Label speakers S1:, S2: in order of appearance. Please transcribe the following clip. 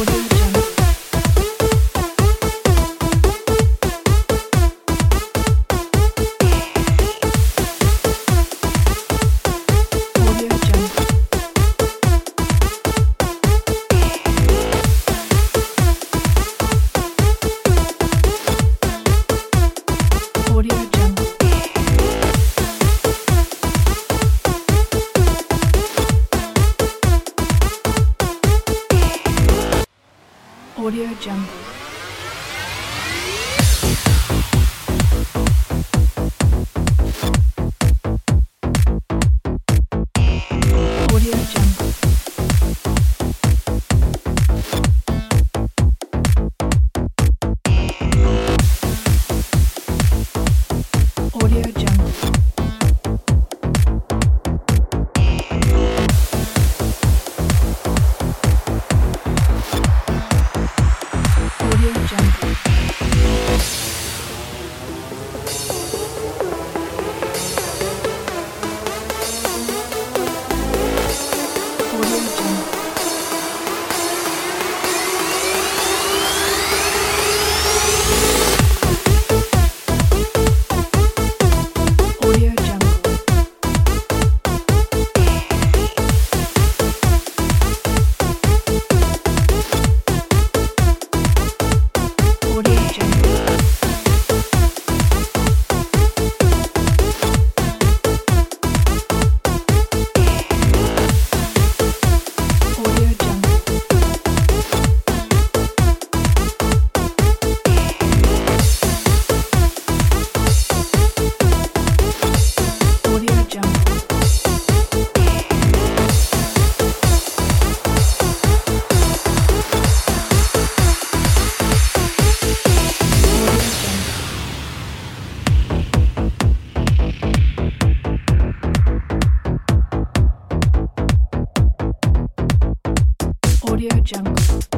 S1: Audio Audio Jungle. jungle